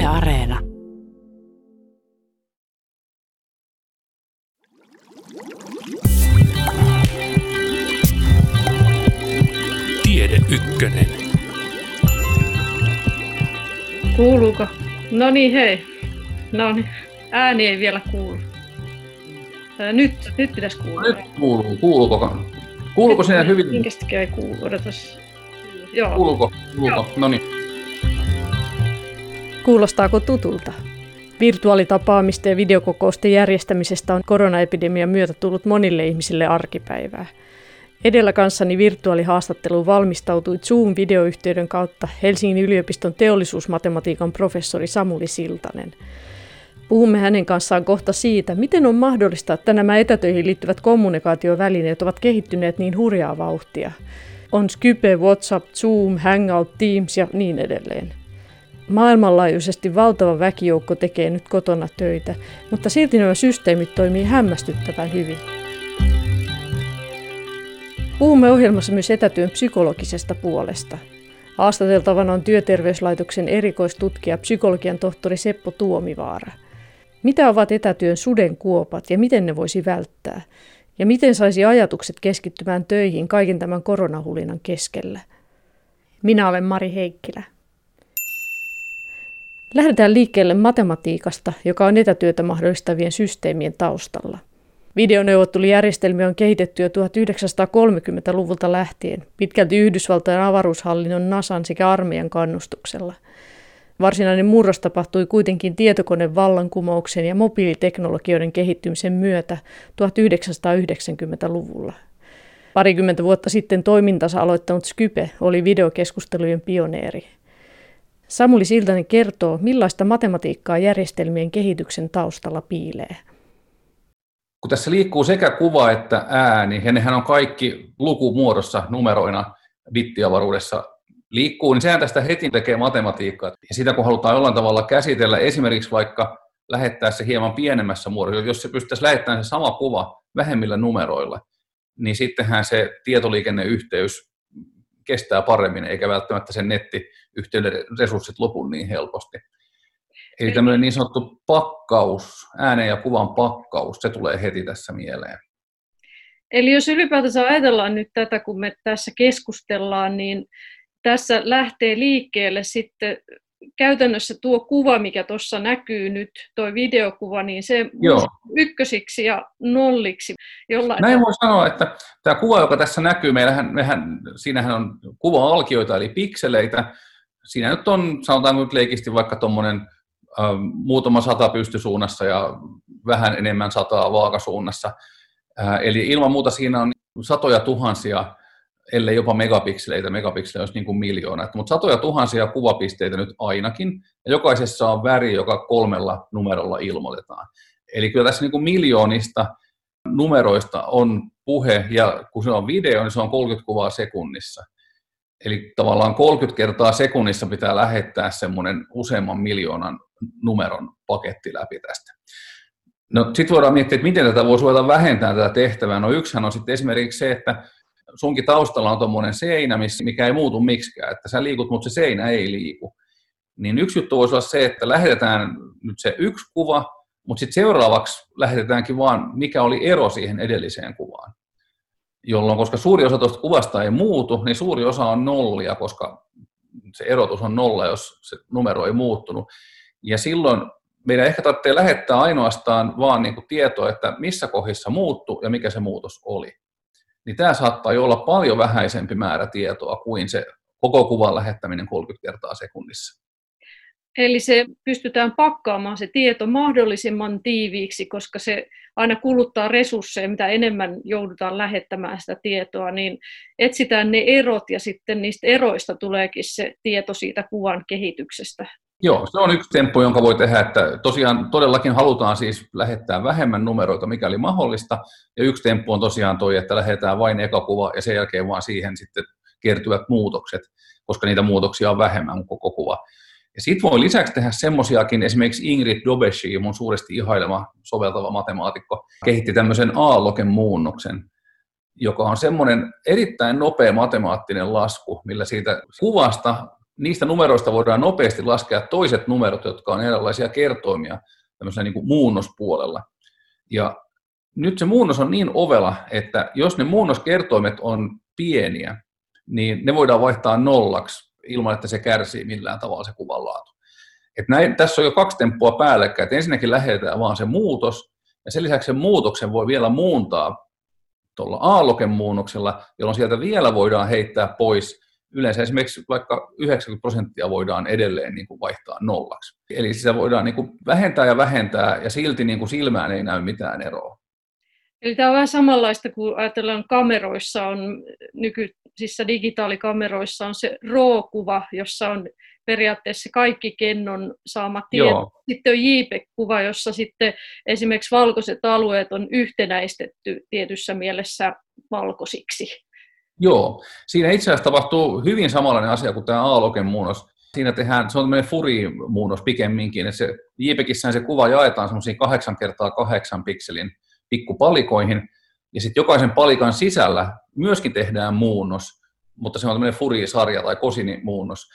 Yle Areena. Tiede Ykkönen. Kuuluuko? No niin, hei. No niin, ääni ei vielä kuulu. Nyt, nyt pitäisi kuulua. Nyt kuuluu. Kuuluuko? Kuuluuko sinne hyvin? Minkästäkin ei kuulu, odotas. Joo. Kuuluuko? Kuuluuko? No niin. Kuulostaako tutulta? Virtuaalitapaamisten ja videokokousten järjestämisestä on koronaepidemian myötä tullut monille ihmisille arkipäivää. Edellä kanssani virtuaalihaastatteluun valmistautui Zoom-videoyhteyden kautta Helsingin yliopiston teollisuusmatematiikan professori Samuli Siltanen. Puhumme hänen kanssaan kohta siitä, miten on mahdollista, että nämä etätöihin liittyvät kommunikaatiovälineet ovat kehittyneet niin hurjaa vauhtia. On Skype, WhatsApp, Zoom, Hangout, Teams ja niin edelleen. Maailmanlaajuisesti valtava väkijoukko tekee nyt kotona töitä, mutta silti nämä systeemit toimii hämmästyttävän hyvin. Puhumme ohjelmassa myös etätyön psykologisesta puolesta. Haastateltavana on Työterveyslaitoksen erikoistutkija psykologian tohtori Seppo Tuomivaara. Mitä ovat etätyön sudenkuopat ja miten ne voisi välttää? Ja miten saisi ajatukset keskittymään töihin kaiken tämän koronahulinan keskellä? Minä olen Mari Heikkilä. Lähdetään liikkeelle matematiikasta, joka on etätyötä mahdollistavien systeemien taustalla. Videoneuvottelujärjestelmiä on kehitetty jo 1930-luvulta lähtien, pitkälti Yhdysvaltain avaruushallinnon NASAn sekä armeijan kannustuksella. Varsinainen murros tapahtui kuitenkin tietokonevallankumouksen ja mobiiliteknologioiden kehittymisen myötä 1990-luvulla. Parikymmentä vuotta sitten toimintansa aloittanut Skype oli videokeskustelujen pioneeri. Samuli Siltanen kertoo, millaista matematiikkaa järjestelmien kehityksen taustalla piilee. Kun tässä liikkuu sekä kuva että ääni, ja nehän on kaikki lukumuodossa numeroina bittiavaruudessa liikkuu, niin sehän tästä heti tekee matematiikkaa. Ja sitä kun halutaan jollain tavalla käsitellä, esimerkiksi vaikka lähettää se hieman pienemmässä muodossa, jos se pystyttäisiin lähettämään se sama kuva vähemmillä numeroilla, niin sittenhän se tietoliikenneyhteys kestää paremmin, eikä välttämättä sen nettiyhteyden resurssit lopu niin helposti. Eli tämmöinen niin sanottu pakkaus, äänen ja kuvan pakkaus, se tulee heti tässä mieleen. Eli jos ylipäätänsä ajatellaan nyt tätä, kun me tässä keskustellaan, niin tässä lähtee liikkeelle sitten käytännössä tuo kuva, mikä tuossa näkyy nyt, tuo videokuva, niin se Joo. ykkösiksi ja nolliksi. Jollain Näin voi sanoa, että tämä kuva, joka tässä näkyy, meillähän, mehän, siinähän on kuva-alkioita eli pikseleitä. Siinä nyt on, sanotaan nyt leikisti vaikka tuommoinen muutama sata pystysuunnassa ja vähän enemmän sataa vaakasuunnassa. Eli ilman muuta siinä on satoja tuhansia ellei jopa megapikseleitä, megapikseleitä olisi niin kuin miljoona, mutta satoja tuhansia kuvapisteitä nyt ainakin, ja jokaisessa on väri, joka kolmella numerolla ilmoitetaan. Eli kyllä tässä niin kuin miljoonista numeroista on puhe, ja kun se on video, niin se on 30 kuvaa sekunnissa. Eli tavallaan 30 kertaa sekunnissa pitää lähettää semmoinen useamman miljoonan numeron paketti läpi tästä. No sitten voidaan miettiä, että miten tätä voisi ruveta vähentää tätä tehtävää. No yksihän on sitten esimerkiksi se, että sunkin taustalla on tuommoinen seinä, mikä ei muutu miksikään, että sä liikut, mutta se seinä ei liiku. Niin yksi juttu voisi olla se, että lähetetään nyt se yksi kuva, mutta sitten seuraavaksi lähetetäänkin vaan, mikä oli ero siihen edelliseen kuvaan. Jolloin, koska suuri osa tuosta kuvasta ei muutu, niin suuri osa on nollia, koska se erotus on nolla, jos se numero ei muuttunut. Ja silloin meidän ehkä tarvitsee lähettää ainoastaan vaan niin kuin tietoa, että missä kohdissa muuttu ja mikä se muutos oli niin tämä saattaa olla paljon vähäisempi määrä tietoa kuin se koko kuvan lähettäminen 30 kertaa sekunnissa. Eli se pystytään pakkaamaan se tieto mahdollisimman tiiviiksi, koska se aina kuluttaa resursseja, mitä enemmän joudutaan lähettämään sitä tietoa, niin etsitään ne erot ja sitten niistä eroista tuleekin se tieto siitä kuvan kehityksestä. Joo, se on yksi temppu, jonka voi tehdä, että tosiaan todellakin halutaan siis lähettää vähemmän numeroita, mikäli mahdollista, ja yksi temppu on tosiaan toi, että lähetään vain eka kuva ja sen jälkeen vaan siihen sitten kertyvät muutokset, koska niitä muutoksia on vähemmän kuin koko kuva. Ja sitten voi lisäksi tehdä semmoisiakin, esimerkiksi Ingrid Dobeshi, mun suuresti ihailema soveltava matemaatikko, kehitti tämmöisen aalloken muunnoksen, joka on semmoinen erittäin nopea matemaattinen lasku, millä siitä kuvasta niistä numeroista voidaan nopeasti laskea toiset numerot, jotka on erilaisia kertoimia tämmöisellä niin kuin muunnospuolella. Ja nyt se muunnos on niin ovela, että jos ne muunnoskertoimet on pieniä, niin ne voidaan vaihtaa nollaksi ilman, että se kärsii millään tavalla se kuvan laatu. Et näin, tässä on jo kaksi temppua päällekkäin, että ensinnäkin lähetetään vaan se muutos, ja sen lisäksi sen muutoksen voi vielä muuntaa tuolla aalloken muunnoksella, jolloin sieltä vielä voidaan heittää pois yleensä esimerkiksi vaikka 90 prosenttia voidaan edelleen niin kuin vaihtaa nollaksi. Eli sitä voidaan niin kuin vähentää ja vähentää ja silti niin kuin silmään ei näy mitään eroa. Eli tämä on vähän samanlaista kuin ajatellaan kameroissa on, nyky, siis digitaalikameroissa on se RAW-kuva, jossa on periaatteessa kaikki kennon saamat tiedot. Sitten on JPEG-kuva, jossa sitten esimerkiksi valkoiset alueet on yhtenäistetty tietyssä mielessä valkoisiksi. Joo, siinä itse asiassa tapahtuu hyvin samanlainen asia kuin tämä A-logen muunnos. Siinä tehdään, se on tämmöinen Furi-muunnos pikemminkin, että se JPEGissähän se kuva jaetaan semmoisiin 8 kertaa 8 pikselin pikkupalikoihin, ja sitten jokaisen palikan sisällä myöskin tehdään muunnos, mutta se on tämmöinen Furi-sarja tai Kosini-muunnos.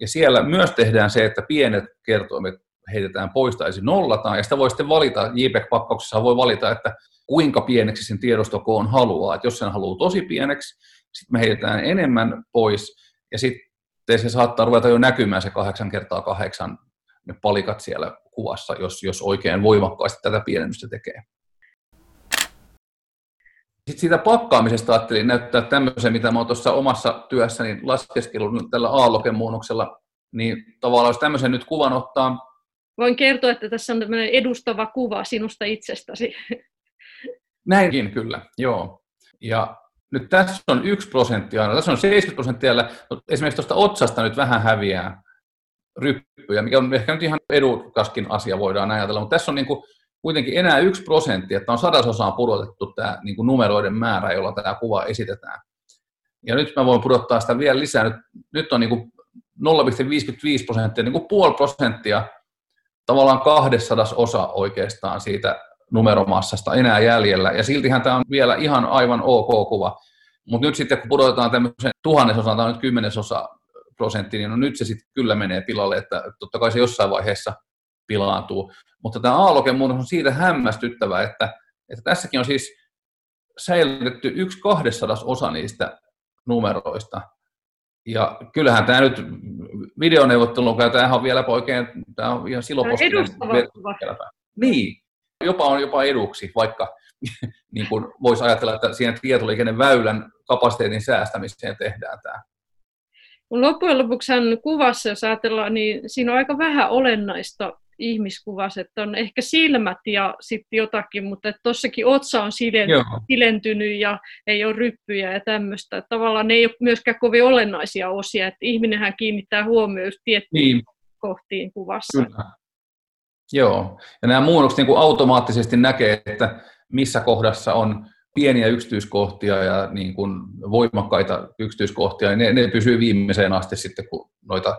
Ja siellä myös tehdään se, että pienet kertoimet heitetään pois tai nollataan, ja sitä voi sitten valita, JPEG-pakkauksessa voi valita, että kuinka pieneksi sen tiedostokoon haluaa. Että jos sen haluaa tosi pieneksi, sitten me heitetään enemmän pois, ja sitten se saattaa ruveta jo näkymään se 8 kertaa 8 ne palikat siellä kuvassa, jos, jos oikein voimakkaasti tätä pienennystä tekee. Sitten siitä pakkaamisesta ajattelin näyttää tämmöisen, mitä mä oon tuossa omassa työssäni laskeskelun tällä aallokemuunnoksella, niin tavallaan jos tämmöisen nyt kuvan ottaa... Voin kertoa, että tässä on tämmöinen edustava kuva sinusta itsestäsi. Näinkin kyllä, joo. Ja nyt tässä on yksi prosentti aina, tässä on 70 prosenttia, mutta esimerkiksi tuosta otsasta nyt vähän häviää ryppyjä, mikä on ehkä nyt ihan edukaskin asia voidaan ajatella, mutta tässä on niin kuin kuitenkin enää yksi prosentti, että on sadasosaan pudotettu tämä niin kuin numeroiden määrä, jolla tämä kuva esitetään. Ja nyt mä voin pudottaa sitä vielä lisää. Nyt, nyt on niin kuin 0,55 prosenttia, niin kuin puoli prosenttia, tavallaan kahdessadas osa oikeastaan siitä numeromassasta enää jäljellä. Ja siltihän tämä on vielä ihan aivan ok kuva. Mutta nyt sitten kun pudotetaan tämmöisen tuhannesosan tai nyt kymmenesosa prosentti, niin no nyt se sitten kyllä menee pilalle, että totta kai se jossain vaiheessa pilaantuu. Mutta tämä A-logen muunnos on siitä hämmästyttävä, että, että tässäkin on siis säilytetty yksi kahdessadas osa niistä numeroista. Ja kyllähän tämä nyt videoneuvottelun käy, tämähän on vielä oikein, tämä on ihan silopostinen. Niin, jopa on jopa eduksi, vaikka niin kuin voisi ajatella, että siinä tietoliikenneväylän kapasiteetin säästämiseen tehdään tämä. Loppujen lopuksi kuvassa, jos ajatellaan, niin siinä on aika vähän olennaista ihmiskuvassa, että on ehkä silmät ja sitten jotakin, mutta tuossakin otsa on silentynyt ja ei ole ryppyjä ja tämmöistä. Tavallaan ne ei ole myöskään kovin olennaisia osia, että ihminenhän kiinnittää huomioon tiettyihin niin. kohtiin kuvassa. Kyllä. Joo, ja nämä muunnokset niin kuin automaattisesti näkee, että missä kohdassa on pieniä yksityiskohtia ja niin kuin voimakkaita yksityiskohtia, niin ne, ne pysyy viimeiseen asti sitten, kun noita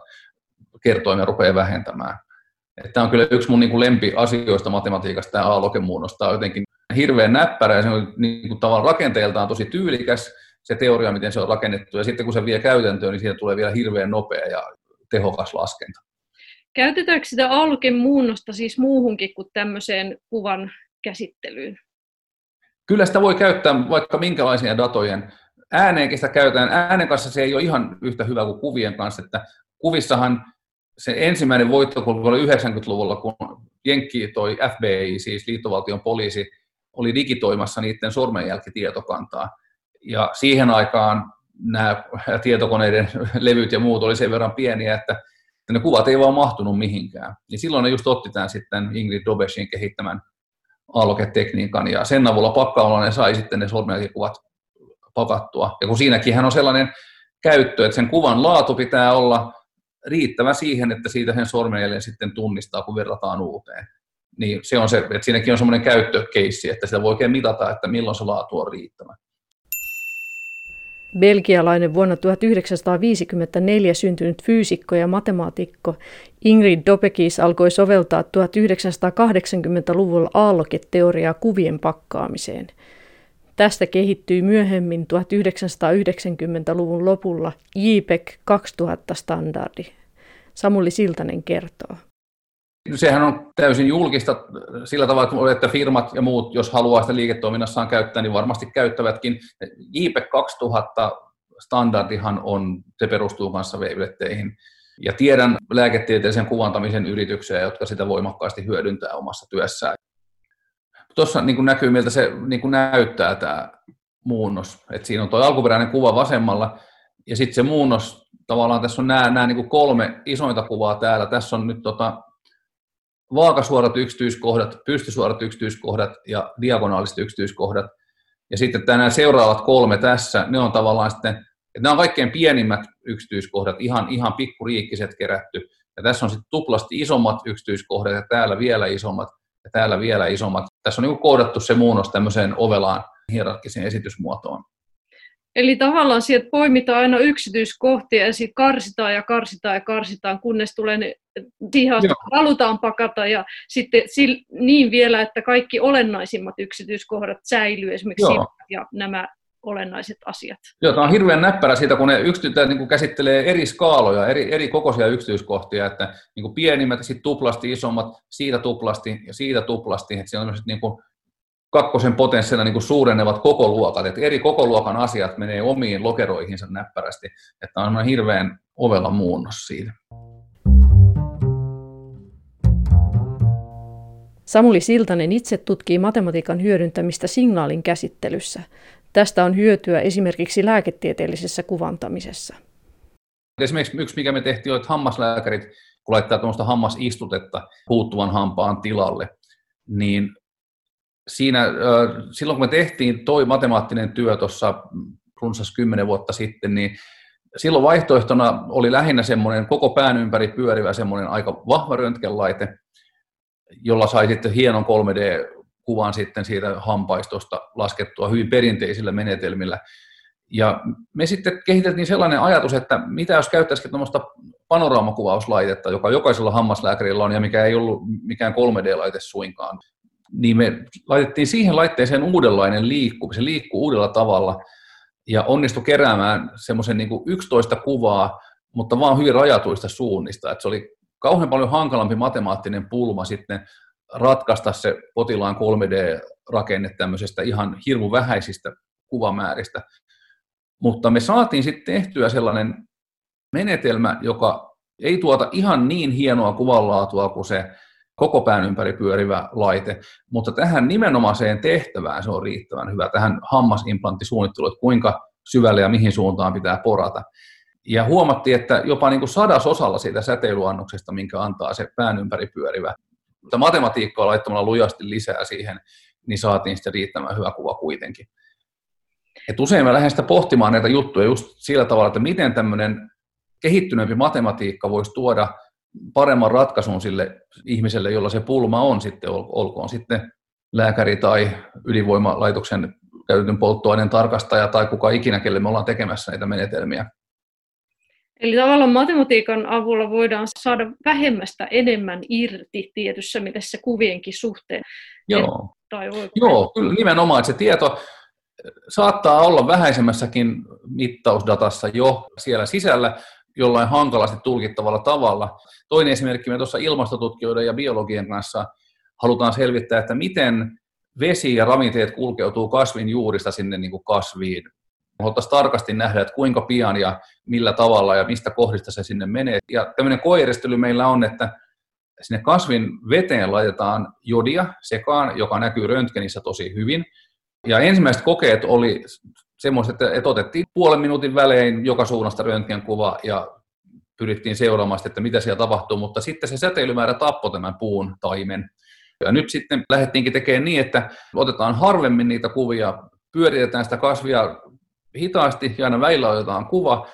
kertoimia rupeaa vähentämään. Tämä on kyllä yksi mun niin kuin lempiasioista matematiikasta, tämä A-lokemuunnos. Tämä on jotenkin hirveän näppärä ja se on niin kuin tavallaan rakenteeltaan tosi tyylikäs, se teoria, miten se on rakennettu, ja sitten kun se vie käytäntöön, niin siitä tulee vielä hirveän nopea ja tehokas laskenta. Käytetäänkö sitä alken muunnosta siis muuhunkin kuin tämmöiseen kuvan käsittelyyn? Kyllä sitä voi käyttää vaikka minkälaisia datojen. Ääneenkin sitä käytetään. Äänen kanssa se ei ole ihan yhtä hyvä kuin kuvien kanssa, että kuvissahan se ensimmäinen voitto oli 90-luvulla, kun Jenkki toi FBI, siis liittovaltion poliisi, oli digitoimassa niiden sormenjälkitietokantaa. Ja siihen aikaan nämä tietokoneiden levyt ja muut oli sen verran pieniä, että ne kuvat ei vaan mahtunut mihinkään. Niin silloin ne just otti tämän sitten Ingrid Dobeshin kehittämän aloketekniikan, ja sen avulla pakkaamalla ne sai sitten ne sormenjälkikuvat pakattua. Ja kun siinäkin on sellainen käyttö, että sen kuvan laatu pitää olla riittävä siihen, että siitä sen sormenjäljen sitten tunnistaa, kun verrataan uuteen. Niin se on se, että siinäkin on semmoinen käyttökeissi, että sitä voi oikein mitata, että milloin se laatu on riittävä. Belgialainen vuonna 1954 syntynyt fyysikko ja matemaatikko Ingrid Dobekis alkoi soveltaa 1980-luvulla aalloketeoriaa kuvien pakkaamiseen. Tästä kehittyi myöhemmin 1990-luvun lopulla JPEG 2000-standardi. Samuli Siltanen kertoo. Sehän on täysin julkista sillä tavalla, että firmat ja muut, jos haluaa sitä liiketoiminnassaan käyttää, niin varmasti käyttävätkin. JPEG 2000 standardihan on, se perustuu kanssa waveleteihin. Ja tiedän lääketieteellisen kuvantamisen yrityksiä, jotka sitä voimakkaasti hyödyntää omassa työssään. Tuossa niin näkyy, miltä se niin näyttää tämä muunnos. Et siinä on tuo alkuperäinen kuva vasemmalla, ja sitten se muunnos, tavallaan tässä on nämä, nämä niin kolme isointa kuvaa täällä. Tässä on nyt tota, vaakasuorat yksityiskohdat, pystysuorat yksityiskohdat ja diagonaaliset yksityiskohdat. Ja sitten nämä seuraavat kolme tässä, ne on tavallaan sitten, että nämä on kaikkein pienimmät yksityiskohdat, ihan, ihan pikkuriikkiset kerätty. Ja tässä on sitten tuplasti isommat yksityiskohdat ja täällä vielä isommat ja täällä vielä isommat. Tässä on niin koodattu se muunnos tämmöiseen ovelaan hierarkkiseen esitysmuotoon. Eli tavallaan sieltä poimitaan aina yksityiskohtia ja sitten karsitaan ja karsitaan ja karsitaan, kunnes tulee ne, siihen asti halutaan pakata ja sitten niin vielä, että kaikki olennaisimmat yksityiskohdat säilyy, esimerkiksi ja nämä olennaiset asiat. Joo, tämä on hirveän näppärä siitä, kun ne yksityitä niin käsittelee eri skaaloja, eri, eri kokoisia yksityiskohtia, että niin kuin pienimmät ja sitten tuplasti isommat, siitä tuplasti ja siitä tuplasti, että siellä on niin kuin kakkosen potenssina niin kuin suurenevat koko luokat, että eri koko luokan asiat menee omiin lokeroihinsa näppärästi, että on hirveän ovella muunnos siitä. Samuli Siltanen itse tutkii matematiikan hyödyntämistä signaalin käsittelyssä. Tästä on hyötyä esimerkiksi lääketieteellisessä kuvantamisessa. Esimerkiksi yksi, mikä me tehtiin, että hammaslääkärit, kun laittaa tuommoista hammasistutetta puuttuvan hampaan tilalle, niin siinä, silloin kun me tehtiin toi matemaattinen työ tuossa runsas kymmenen vuotta sitten, niin silloin vaihtoehtona oli lähinnä semmoinen koko pään ympäri pyörivä semmoinen aika vahva röntgenlaite, jolla sai sitten hienon 3D-kuvan sitten siitä hampaistosta laskettua hyvin perinteisillä menetelmillä. Ja me sitten kehitettiin sellainen ajatus, että mitä jos käyttäisikin tuommoista panoraamakuvauslaitetta, joka jokaisella hammaslääkärillä on ja mikä ei ollut mikään 3D-laite suinkaan niin me laitettiin siihen laitteeseen uudenlainen liikku, se liikkuu uudella tavalla ja onnistui keräämään semmoisen niin 11 kuvaa, mutta vaan hyvin rajatuista suunnista. että se oli kauhean paljon hankalampi matemaattinen pulma sitten ratkaista se potilaan 3D-rakenne tämmöisestä ihan hirmu vähäisistä kuvamääristä. Mutta me saatiin sitten tehtyä sellainen menetelmä, joka ei tuota ihan niin hienoa kuvanlaatua kuin se koko pään ympäri pyörivä laite, mutta tähän nimenomaiseen tehtävään se on riittävän hyvä, tähän hammasimplantisuunnitteluun, että kuinka syvälle ja mihin suuntaan pitää porata. Ja huomattiin, että jopa niin kuin sadasosalla siitä säteilyannoksesta, minkä antaa se pään ympäri pyörivä, mutta matematiikkaa laittamalla lujasti lisää siihen, niin saatiin sitten riittävän hyvä kuva kuitenkin. Et usein mä lähden sitä pohtimaan näitä juttuja just sillä tavalla, että miten tämmöinen kehittyneempi matematiikka voisi tuoda paremman ratkaisun sille ihmiselle, jolla se pulma on sitten, olkoon sitten lääkäri tai ydinvoimalaitoksen käytetyn polttoaineen tarkastaja tai kuka ikinä, kelle me ollaan tekemässä näitä menetelmiä. Eli tavallaan matematiikan avulla voidaan saada vähemmästä enemmän irti tietyssä mielessä kuvienkin suhteen. Joo, tai Joo kyllä nimenomaan, että se tieto saattaa olla vähäisemmässäkin mittausdatassa jo siellä sisällä, jollain hankalasti tulkittavalla tavalla. Toinen esimerkki, me tuossa ilmastotutkijoiden ja biologien kanssa halutaan selvittää, että miten vesi ja ravinteet kulkeutuu kasvin juurista sinne niin kuin kasviin. Haluttaisiin tarkasti nähdä, että kuinka pian ja millä tavalla ja mistä kohdista se sinne menee. Ja tämmöinen koejärjestely meillä on, että sinne kasvin veteen laitetaan jodia sekaan, joka näkyy röntgenissä tosi hyvin. Ja ensimmäiset kokeet oli semmoiset, että otettiin puolen minuutin välein joka suunnasta röntgenkuva ja pyrittiin seuraamaan, että mitä siellä tapahtuu, mutta sitten se säteilymäärä tappoi tämän puun taimen. Ja nyt sitten lähdettiinkin tekemään niin, että otetaan harvemmin niitä kuvia, pyöritetään sitä kasvia hitaasti ja aina väillä otetaan kuva,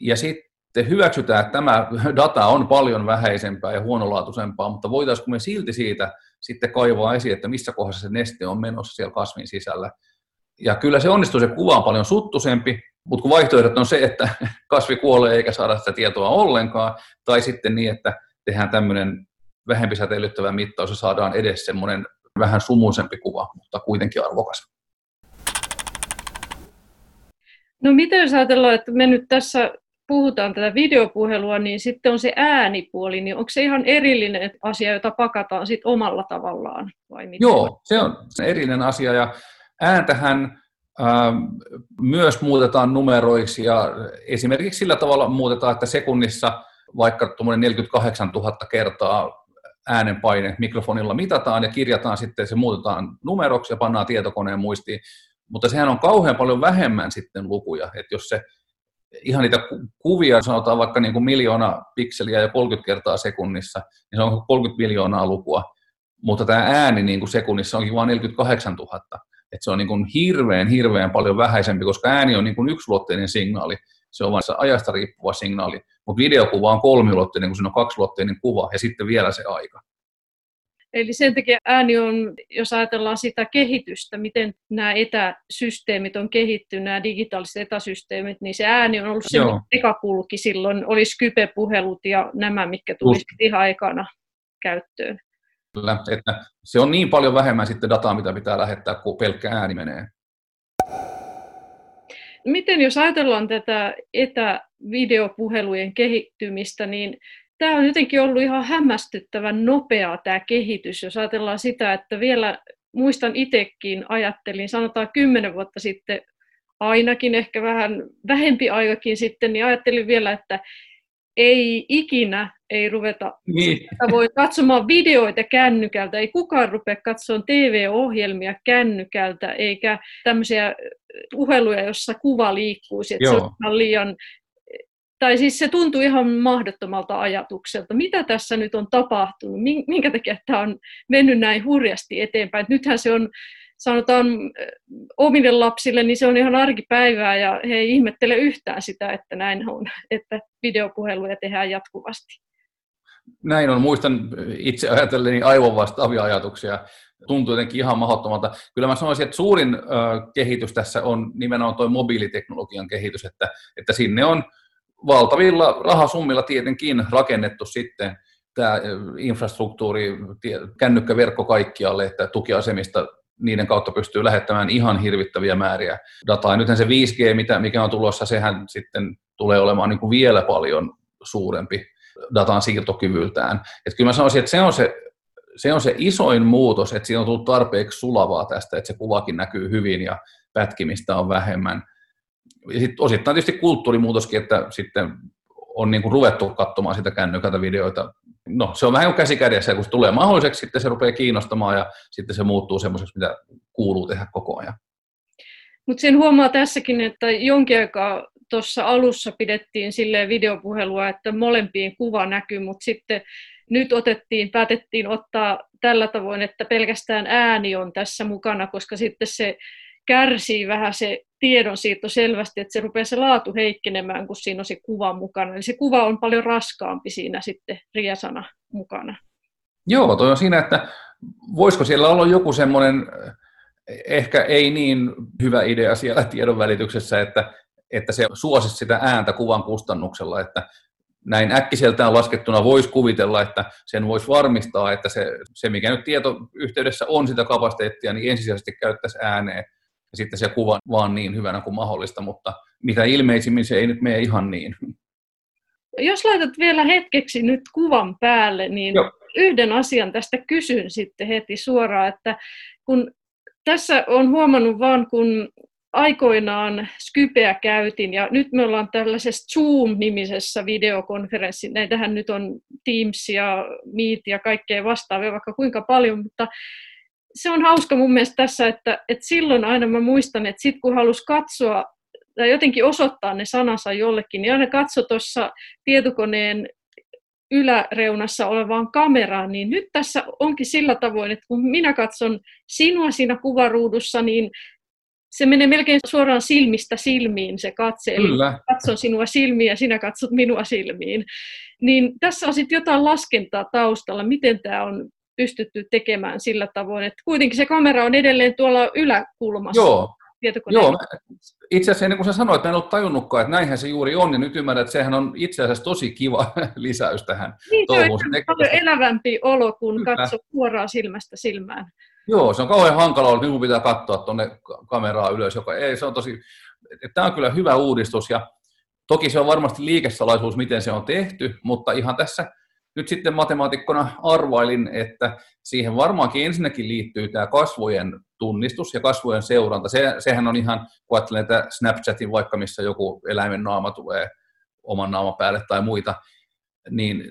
ja sitten hyväksytään, että tämä data on paljon vähäisempää ja huonolaatuisempaa, mutta voitaisiinko me silti siitä sitten kaivaa esiin, että missä kohdassa se neste on menossa siellä kasvin sisällä. Ja kyllä se onnistuu, se kuva on paljon suttusempi, mutta kun vaihtoehdot on se, että kasvi kuolee eikä saada sitä tietoa ollenkaan, tai sitten niin, että tehdään tämmöinen vähempi säteilyttävä mittaus ja saadaan edes semmoinen vähän sumuisempi kuva, mutta kuitenkin arvokas. No miten jos ajatellaan, että me nyt tässä puhutaan tätä videopuhelua, niin sitten on se äänipuoli, niin onko se ihan erillinen asia, jota pakataan sitten omalla tavallaan? Vai miten? Joo, se on erillinen asia ja ääntähän ää, myös muutetaan numeroiksi ja esimerkiksi sillä tavalla muutetaan, että sekunnissa vaikka 48 000 kertaa äänenpaine mikrofonilla mitataan ja kirjataan sitten, se muutetaan numeroksi ja pannaan tietokoneen muistiin, mutta sehän on kauhean paljon vähemmän sitten lukuja, että jos se ihan niitä kuvia, sanotaan vaikka niin kuin miljoona pikseliä ja 30 kertaa sekunnissa, niin se on 30 miljoonaa lukua, mutta tämä ääni niin kuin sekunnissa onkin vain 48 000, että se on niin kuin hirveän, hirveän paljon vähäisempi, koska ääni on niin kuin yksiluotteinen signaali, se on vain se ajasta riippuva signaali, mutta videokuva on kolmiulotteinen, kun siinä on kaksiluotteinen kuva ja sitten vielä se aika. Eli sen takia ääni on, jos ajatellaan sitä kehitystä, miten nämä etäsysteemit on kehittynyt, nämä digitaaliset etäsysteemit, niin se ääni on ollut se ekakulki silloin, oli Skype-puhelut ja nämä, mitkä tulisivat ihan ekana käyttöön. Kyllä, että se on niin paljon vähemmän sitten dataa, mitä pitää lähettää, kun pelkkä ääni menee. Miten jos ajatellaan tätä etävideopuhelujen kehittymistä, niin tämä on jotenkin ollut ihan hämmästyttävän nopeaa tämä kehitys, jos ajatellaan sitä, että vielä muistan itsekin ajattelin, sanotaan kymmenen vuotta sitten, ainakin ehkä vähän vähempi aikakin sitten, niin ajattelin vielä, että ei ikinä ei ruveta niin. voi katsomaan videoita kännykältä, ei kukaan rupea katsomaan TV-ohjelmia kännykältä, eikä tämmöisiä puheluja, jossa kuva liikkuisi, että Joo. se on liian tai siis se tuntuu ihan mahdottomalta ajatukselta. Mitä tässä nyt on tapahtunut? Minkä takia tämä on mennyt näin hurjasti eteenpäin? Nythän se on, sanotaan omille lapsille, niin se on ihan arkipäivää ja he ei ihmettele yhtään sitä, että näin on, että videopuheluja tehdään jatkuvasti. Näin on. Muistan itse ajatelleni aivan vastaavia ajatuksia. Tuntuu jotenkin ihan mahdottomalta. Kyllä mä sanoisin, että suurin kehitys tässä on nimenomaan tuo mobiiliteknologian kehitys, että, että sinne on valtavilla rahasummilla tietenkin rakennettu sitten tämä infrastruktuuri, kännykkäverkko kaikkialle, että tukiasemista niiden kautta pystyy lähettämään ihan hirvittäviä määriä dataa. Ja nythän se 5G, mitä, mikä on tulossa, sehän sitten tulee olemaan niin kuin vielä paljon suurempi datan siirtokyvyltään. Et kyllä mä sanoisin, että se on se, se on se isoin muutos, että siinä on tullut tarpeeksi sulavaa tästä, että se kuvakin näkyy hyvin ja pätkimistä on vähemmän sitten osittain tietysti kulttuurimuutoskin, että sitten on niin kuin ruvettu katsomaan sitä kännykältä videoita. No, se on vähän kuin käsi kädessä, kun se tulee mahdolliseksi, sitten se rupeaa kiinnostamaan ja sitten se muuttuu semmoiseksi, mitä kuuluu tehdä koko ajan. Mutta sen huomaa tässäkin, että jonkin aikaa tuossa alussa pidettiin sille videopuhelua, että molempien kuva näkyy, mutta sitten nyt otettiin, päätettiin ottaa tällä tavoin, että pelkästään ääni on tässä mukana, koska sitten se kärsii vähän se tiedonsiirto selvästi, että se rupeaa se laatu heikkenemään, kun siinä on se kuva mukana. Eli se kuva on paljon raskaampi siinä sitten riasana mukana. Joo, toi on siinä, että voisiko siellä olla joku semmoinen ehkä ei niin hyvä idea siellä tiedon välityksessä, että, että se suosisi sitä ääntä kuvan kustannuksella, että näin äkkiseltään laskettuna voisi kuvitella, että sen voisi varmistaa, että se, se mikä nyt tietoyhteydessä on sitä kapasiteettia, niin ensisijaisesti käyttäisi ääneen ja sitten se kuva vaan niin hyvänä kuin mahdollista, mutta mitä ilmeisimmin se ei nyt mene ihan niin. Jos laitat vielä hetkeksi nyt kuvan päälle, niin Joo. yhden asian tästä kysyn sitten heti suoraan, että kun tässä on huomannut vaan, kun aikoinaan Skypeä käytin, ja nyt me ollaan tällaisessa Zoom-nimisessä videokonferenssi, näitähän nyt on Teams ja Meet ja kaikkea vastaavia, vaikka kuinka paljon, mutta se on hauska mun mielestä tässä, että, että silloin aina mä muistan, että sit kun halus katsoa tai jotenkin osoittaa ne sanansa jollekin, niin aina katso tuossa tietokoneen yläreunassa olevaan kameraan, niin nyt tässä onkin sillä tavoin, että kun minä katson sinua siinä kuvaruudussa, niin se menee melkein suoraan silmistä silmiin se katse, eli Kyllä. katson sinua silmiin ja sinä katsot minua silmiin. Niin tässä on sitten jotain laskentaa taustalla, miten tämä on pystytty tekemään sillä tavoin, että kuitenkin se kamera on edelleen tuolla yläkulmassa. Joo, Joo, itse asiassa ennen kuin sä sanoit, en ollut tajunnutkaan, että näinhän se juuri on, ja nyt ymmärrän, että sehän on itse asiassa tosi kiva lisäys tähän niin. Se on paljon elävämpi olo, kun katsoo suoraan silmästä silmään. Joo, se on kauhean hankala, että minun pitää katsoa tuonne kameraa ylös, joka ei, se on tosi, Tämä on kyllä hyvä uudistus ja toki se on varmasti liikesalaisuus, miten se on tehty, mutta ihan tässä nyt sitten matemaatikkona arvailin, että siihen varmaankin ensinnäkin liittyy tämä kasvojen tunnistus ja kasvojen seuranta. Se, sehän on ihan, kun ajattelen, että Snapchatin vaikka, missä joku eläimen naama tulee oman naaman päälle tai muita, niin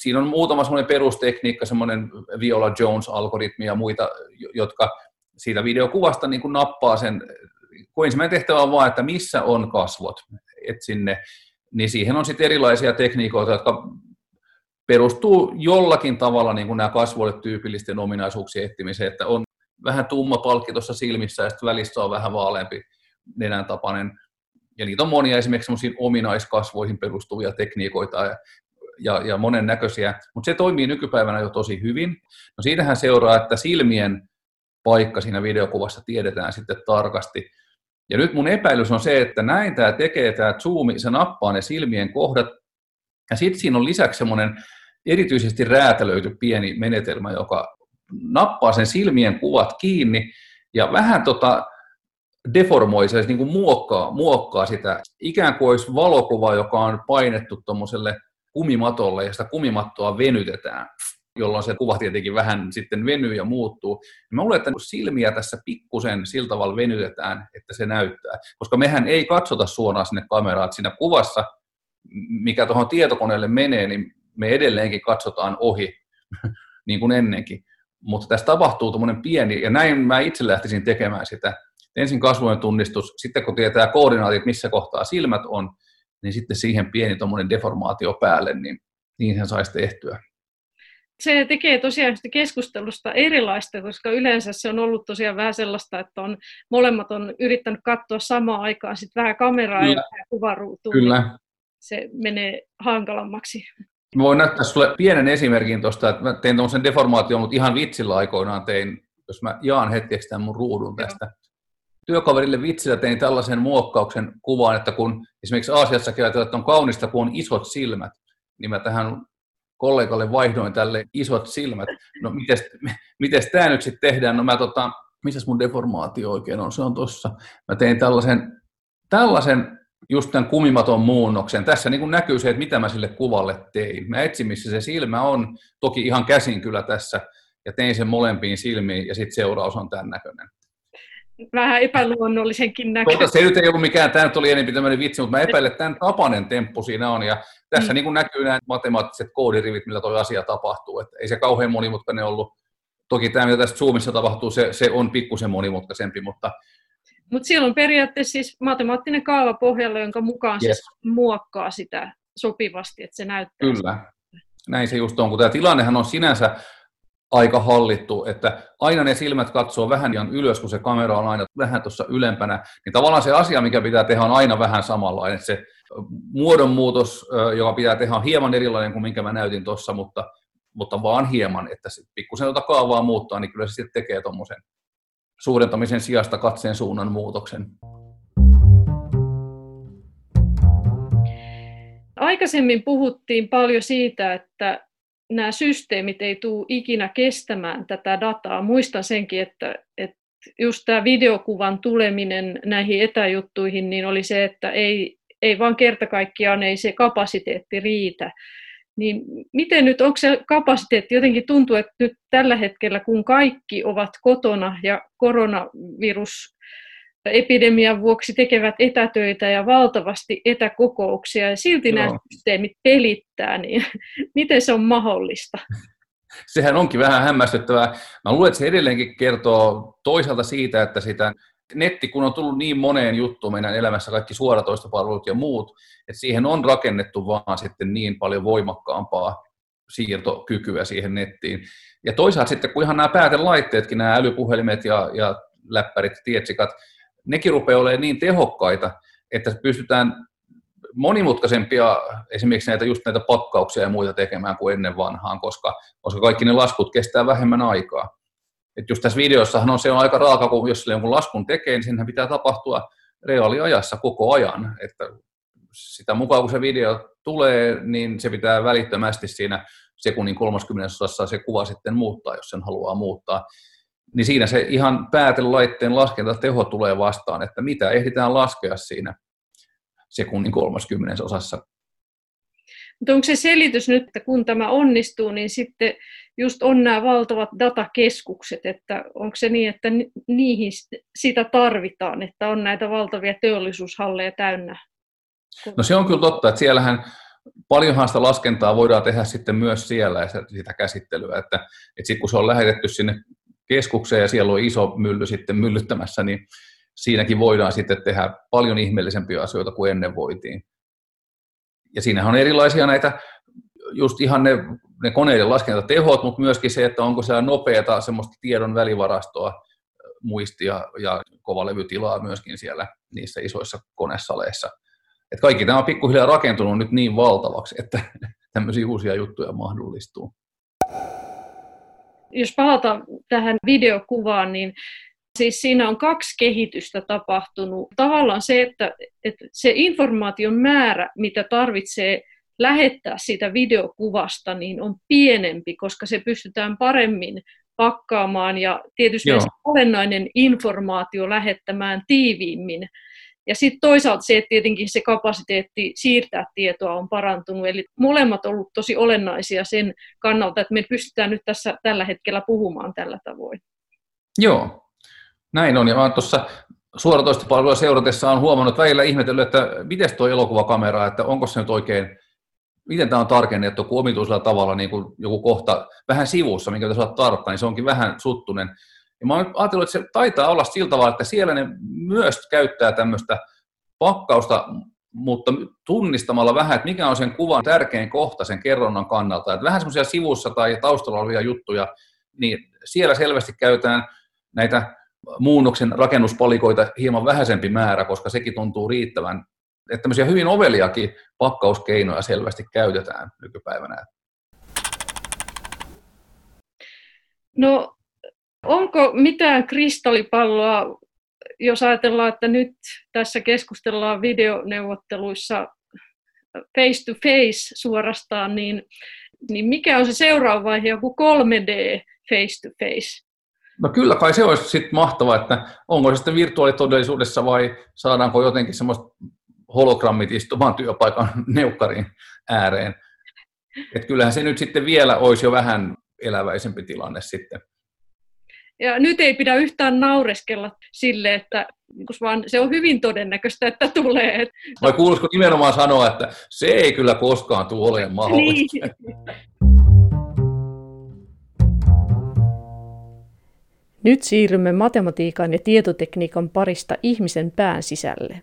siinä on muutama semmoinen perustekniikka, semmoinen Viola Jones-algoritmi ja muita, jotka siitä videokuvasta niin kuin nappaa sen, kun ensimmäinen tehtävä on vaan, että missä on kasvot, et sinne, niin siihen on sitten erilaisia tekniikoita, jotka perustuu jollakin tavalla niin kuin nämä kasvoille tyypillisten ominaisuuksien etsimiseen, että on vähän tumma palkki tuossa silmissä ja sitten välissä on vähän vaaleampi nenän tapainen. Ja niitä on monia esimerkiksi ominaiskasvoihin perustuvia tekniikoita ja, ja, ja monennäköisiä, mutta se toimii nykypäivänä jo tosi hyvin. No siitähän seuraa, että silmien paikka siinä videokuvassa tiedetään sitten tarkasti. Ja nyt mun epäilys on se, että näin tämä tekee, tämä zoomi, se nappaa ne silmien kohdat, ja sitten siinä on lisäksi semmoinen erityisesti räätälöity pieni menetelmä, joka nappaa sen silmien kuvat kiinni ja vähän tota deformoi, se niin kuin muokkaa, muokkaa sitä, ikään kuin olisi valokuva, joka on painettu tuommoiselle kumimatolle ja sitä kumimattoa venytetään jolloin se kuva tietenkin vähän sitten venyy ja muuttuu. Mä luulen, että silmiä tässä pikkusen sillä tavalla venytetään, että se näyttää. Koska mehän ei katsota suoraan sinne kameraan, että siinä kuvassa, mikä tuohon tietokoneelle menee, niin me edelleenkin katsotaan ohi, niin kuin ennenkin. Mutta tässä tapahtuu tuommoinen pieni, ja näin mä itse lähtisin tekemään sitä. Ensin kasvojen tunnistus, sitten kun tietää koordinaatit, missä kohtaa silmät on, niin sitten siihen pieni tuommoinen deformaatio päälle, niin, niin sen saisi tehtyä. Se tekee tosiaan keskustelusta erilaista, koska yleensä se on ollut tosiaan vähän sellaista, että on, molemmat on yrittänyt katsoa samaan aikaan sit vähän kameraa Kyllä. ja kuvaruutua. Kyllä. Niin se menee hankalammaksi. Mä voin näyttää sulle pienen esimerkin tuosta, että mä tein tuollaisen deformaation, mutta ihan vitsillä aikoinaan tein, jos mä jaan hetkeksi tämän mun ruudun tästä. Joo. Työkaverille vitsillä tein tällaisen muokkauksen kuvaan, että kun esimerkiksi Aasiassa ajatellaan, että on kaunista, kun on isot silmät, niin mä tähän kollegalle vaihdoin tälle isot silmät. No miten tämä nyt sitten tehdään? No mä tota, missä mun deformaatio oikein on? Se on tuossa. Mä tein tällaisen, tällaisen just tämän kumimaton muunnoksen. Tässä niin kuin näkyy se, että mitä mä sille kuvalle tein. Mä etsin, missä se silmä on, toki ihan käsin kyllä tässä, ja tein sen molempiin silmiin, ja sitten seuraus on tämän näköinen. Vähän epäluonnollisenkin näköinen. Tuota, se nyt ei ollut mikään, tämä nyt oli enemmän tämmöinen vitsi, mutta mä epäilen, että tämän tapainen temppu siinä on, ja tässä mm. niin kuin näkyy nämä matemaattiset koodirivit, millä tuo asia tapahtuu. Että ei se kauhean monimutkainen ollut. Toki tämä, mitä tässä Zoomissa tapahtuu, se, se on pikkusen monimutkaisempi, mutta mutta siellä on periaatteessa siis matemaattinen kaava pohjalla, jonka mukaan yes. se muokkaa sitä sopivasti, että se näyttää. Kyllä, näin se just on, kun tämä tilannehan on sinänsä aika hallittu, että aina ne silmät katsoo vähän ihan ylös, kun se kamera on aina vähän tuossa ylempänä, niin tavallaan se asia, mikä pitää tehdä, on aina vähän samanlainen. Se muodonmuutos, joka pitää tehdä, on hieman erilainen kuin minkä mä näytin tuossa, mutta, mutta vaan hieman, että se pikkusen tuota kaavaa muuttaa, niin kyllä se sitten tekee tuommoisen suurentamisen sijasta katseen suunnan muutoksen. Aikaisemmin puhuttiin paljon siitä, että nämä systeemit ei tule ikinä kestämään tätä dataa. Muistan senkin, että, että just tämä videokuvan tuleminen näihin etäjuttuihin niin oli se, että ei, ei vaan kerta kaikkiaan ei se kapasiteetti riitä. Niin miten nyt, onko se kapasiteetti, jotenkin tuntuu, että nyt tällä hetkellä, kun kaikki ovat kotona ja koronavirus epidemian vuoksi tekevät etätöitä ja valtavasti etäkokouksia ja silti Joo. nämä systeemit pelittää, niin miten se on mahdollista? Sehän onkin vähän hämmästyttävää. Mä luulen, että se edelleenkin kertoo toisaalta siitä, että sitä netti, kun on tullut niin moneen juttuun meidän elämässä, kaikki suoratoistopalvelut ja muut, että siihen on rakennettu vaan sitten niin paljon voimakkaampaa siirtokykyä siihen nettiin. Ja toisaalta sitten, kun ihan nämä päätelaitteetkin, nämä älypuhelimet ja, ja läppärit, tietsikat, nekin rupeaa olemaan niin tehokkaita, että pystytään monimutkaisempia esimerkiksi näitä, just näitä pakkauksia ja muita tekemään kuin ennen vanhaan, koska, koska kaikki ne laskut kestää vähemmän aikaa. Et just tässä videossahan on se on aika raaka, kun jos sille jonkun laskun tekee, niin senhän pitää tapahtua reaaliajassa koko ajan. Että sitä mukaan kun se video tulee, niin se pitää välittömästi siinä sekunnin 30 osassa se kuva sitten muuttaa, jos sen haluaa muuttaa. niin siinä se ihan päätelaitteen laskentateho tulee vastaan, että mitä ehditään laskea siinä sekunnin kolmaskymmenes osassa. Mutta onko se selitys nyt, että kun tämä onnistuu, niin sitten just on nämä valtavat datakeskukset, että onko se niin, että niihin sitä tarvitaan, että on näitä valtavia teollisuushalleja täynnä? No se on kyllä totta, että siellähän paljonhan sitä laskentaa voidaan tehdä sitten myös siellä ja sitä käsittelyä, että, että sitten kun se on lähetetty sinne keskukseen ja siellä on iso mylly sitten myllyttämässä, niin siinäkin voidaan sitten tehdä paljon ihmeellisempiä asioita kuin ennen voitiin. Ja siinähän on erilaisia näitä, just ihan ne, ne koneiden laskentatehot, mutta myöskin se, että onko siellä nopeata semmoista tiedon välivarastoa, muistia ja kovalevytilaa myöskin siellä niissä isoissa konesaleissa. Et kaikki tämä on pikkuhiljaa rakentunut nyt niin valtavaksi, että tämmöisiä uusia juttuja mahdollistuu. Jos palataan tähän videokuvaan, niin siis siinä on kaksi kehitystä tapahtunut. Tavallaan se, että, että se informaation määrä, mitä tarvitsee lähettää siitä videokuvasta, niin on pienempi, koska se pystytään paremmin pakkaamaan ja tietysti olennainen informaatio lähettämään tiiviimmin. Ja sitten toisaalta se, että tietenkin se kapasiteetti siirtää tietoa on parantunut. Eli molemmat on ollut tosi olennaisia sen kannalta, että me pystytään nyt tässä tällä hetkellä puhumaan tällä tavoin. Joo, näin on. Ja olen tuossa suoratoistopalvelua seuratessa on huomannut välillä ihmetellyt, että miten tuo elokuvakamera, että onko se nyt oikein, miten tämä on tarkennettu kuin omituisella tavalla niin kuin joku kohta vähän sivussa, minkä pitäisi olla tarkka, niin se onkin vähän suttunen. Ja mä oon ajatellut, että se taitaa olla sillä tavalla, että siellä ne myös käyttää tämmöistä pakkausta, mutta tunnistamalla vähän, että mikä on sen kuvan tärkein kohta sen kerronnan kannalta. Että vähän semmoisia sivussa tai taustalla olevia juttuja, niin siellä selvästi käytetään näitä muunnoksen rakennuspalikoita hieman vähäisempi määrä, koska sekin tuntuu riittävän. Että tämmöisiä hyvin oveliakin pakkauskeinoja selvästi käytetään nykypäivänä. No Onko mitään kristallipalloa, jos ajatellaan, että nyt tässä keskustellaan videoneuvotteluissa face to face suorastaan, niin, niin mikä on se seuraava vaihe, joku 3D face to face? No kyllä kai se olisi sitten mahtavaa, että onko se sitten virtuaalitodellisuudessa vai saadaanko jotenkin semmoista hologrammit istumaan työpaikan neukkarin ääreen. Et kyllähän se nyt sitten vielä olisi jo vähän eläväisempi tilanne sitten. Ja nyt ei pidä yhtään naureskella sille, että vaan se on hyvin todennäköistä, että tulee. Vai kuuluisiko nimenomaan sanoa, että se ei kyllä koskaan tule olemaan mahdollista? Niin. Nyt siirrymme matematiikan ja tietotekniikan parista ihmisen pään sisälle.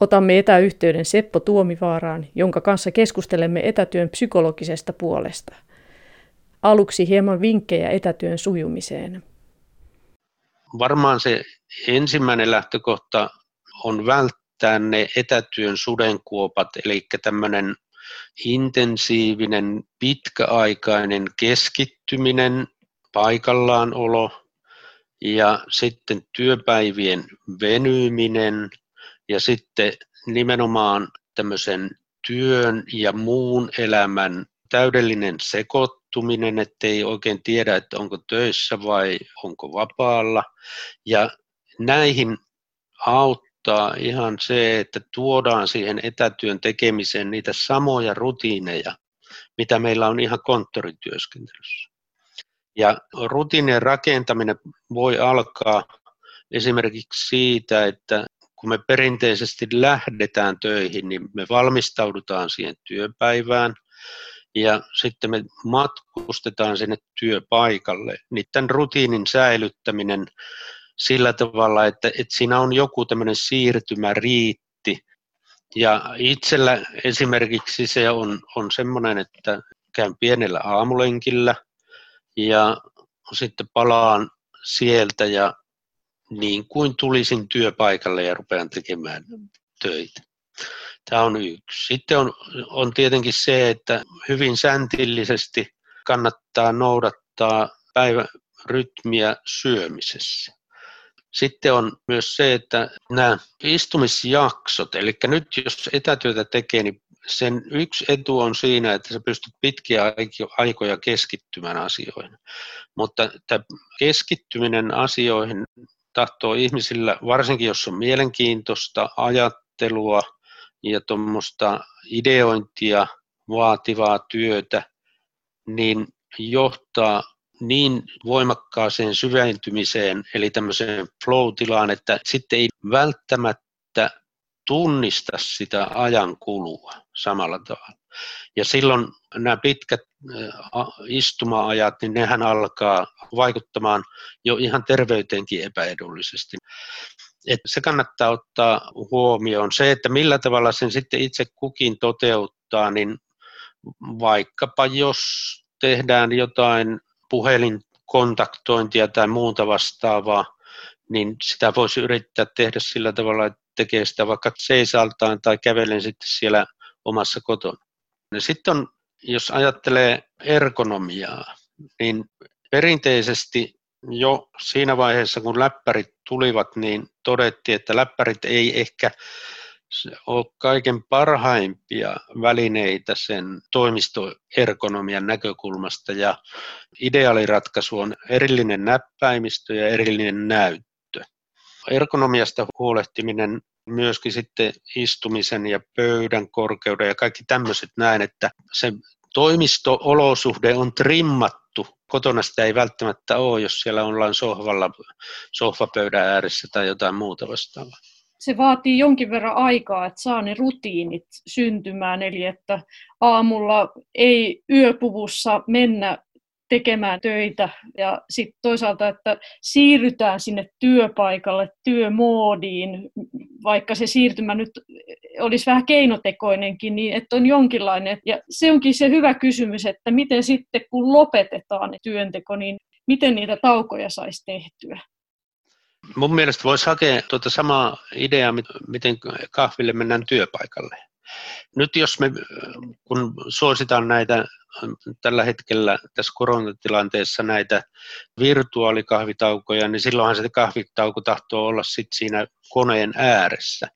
Otamme etäyhteyden Seppo Tuomivaaraan, jonka kanssa keskustelemme etätyön psykologisesta puolesta. Aluksi hieman vinkkejä etätyön sujumiseen varmaan se ensimmäinen lähtökohta on välttää ne etätyön sudenkuopat, eli tämmöinen intensiivinen, pitkäaikainen keskittyminen, paikallaanolo ja sitten työpäivien venyminen ja sitten nimenomaan tämmöisen työn ja muun elämän täydellinen sekoittuminen, ettei oikein tiedä, että onko töissä vai onko vapaalla. Ja näihin auttaa ihan se, että tuodaan siihen etätyön tekemiseen niitä samoja rutiineja, mitä meillä on ihan konttorityöskentelyssä. Ja rutiinien rakentaminen voi alkaa esimerkiksi siitä, että kun me perinteisesti lähdetään töihin, niin me valmistaudutaan siihen työpäivään – ja sitten me matkustetaan sinne työpaikalle, niin tämän rutiinin säilyttäminen sillä tavalla, että, että siinä on joku tämmöinen siirtymäriitti. Ja itsellä esimerkiksi se on, on semmoinen, että käyn pienellä aamulenkillä ja sitten palaan sieltä ja niin kuin tulisin työpaikalle ja rupean tekemään töitä. Tämä on yksi. Sitten on, on tietenkin se, että hyvin säntillisesti kannattaa noudattaa päivärytmiä syömisessä. Sitten on myös se, että nämä istumisjaksot, eli nyt jos etätyötä tekee, niin sen yksi etu on siinä, että sä pystyt pitkiä aikoja keskittymään asioihin. Mutta keskittyminen asioihin tahtoo ihmisillä, varsinkin jos on mielenkiintoista ajattelua ja tuommoista ideointia vaativaa työtä, niin johtaa niin voimakkaaseen syventymiseen, eli tämmöiseen flow-tilaan, että sitten ei välttämättä tunnista sitä ajan kulua samalla tavalla. Ja silloin nämä pitkät istuma-ajat, niin nehän alkaa vaikuttamaan jo ihan terveyteenkin epäedullisesti. Et se kannattaa ottaa huomioon. Se, että millä tavalla sen sitten itse kukin toteuttaa, niin vaikkapa jos tehdään jotain puhelinkontaktointia tai muuta vastaavaa, niin sitä voisi yrittää tehdä sillä tavalla, että tekee sitä vaikka seisaltaan tai kävelen sitten siellä omassa kotona. Ja sitten on, jos ajattelee ergonomiaa, niin perinteisesti jo siinä vaiheessa, kun läppärit tulivat, niin todettiin, että läppärit ei ehkä ole kaiken parhaimpia välineitä sen toimistoergonomian näkökulmasta ja ideaaliratkaisu on erillinen näppäimistö ja erillinen näyttö. Ergonomiasta huolehtiminen myöskin sitten istumisen ja pöydän korkeuden ja kaikki tämmöiset näin, että se toimisto-olosuhde on trimmattu. Kotona sitä ei välttämättä ole, jos siellä ollaan sohvalla, sohvapöydän ääressä tai jotain muuta vastaavaa se vaatii jonkin verran aikaa, että saa ne rutiinit syntymään, eli että aamulla ei yöpuvussa mennä tekemään töitä ja sitten toisaalta, että siirrytään sinne työpaikalle, työmoodiin, vaikka se siirtymä nyt olisi vähän keinotekoinenkin, niin että on jonkinlainen. Ja se onkin se hyvä kysymys, että miten sitten kun lopetetaan työnteko, niin miten niitä taukoja saisi tehtyä. Mun mielestä voisi hakea tuota samaa ideaa, miten kahville mennään työpaikalle. Nyt jos me, kun suositaan näitä tällä hetkellä tässä koronatilanteessa näitä virtuaalikahvitaukoja, niin silloinhan se kahvitauko tahtoo olla sit siinä koneen ääressä.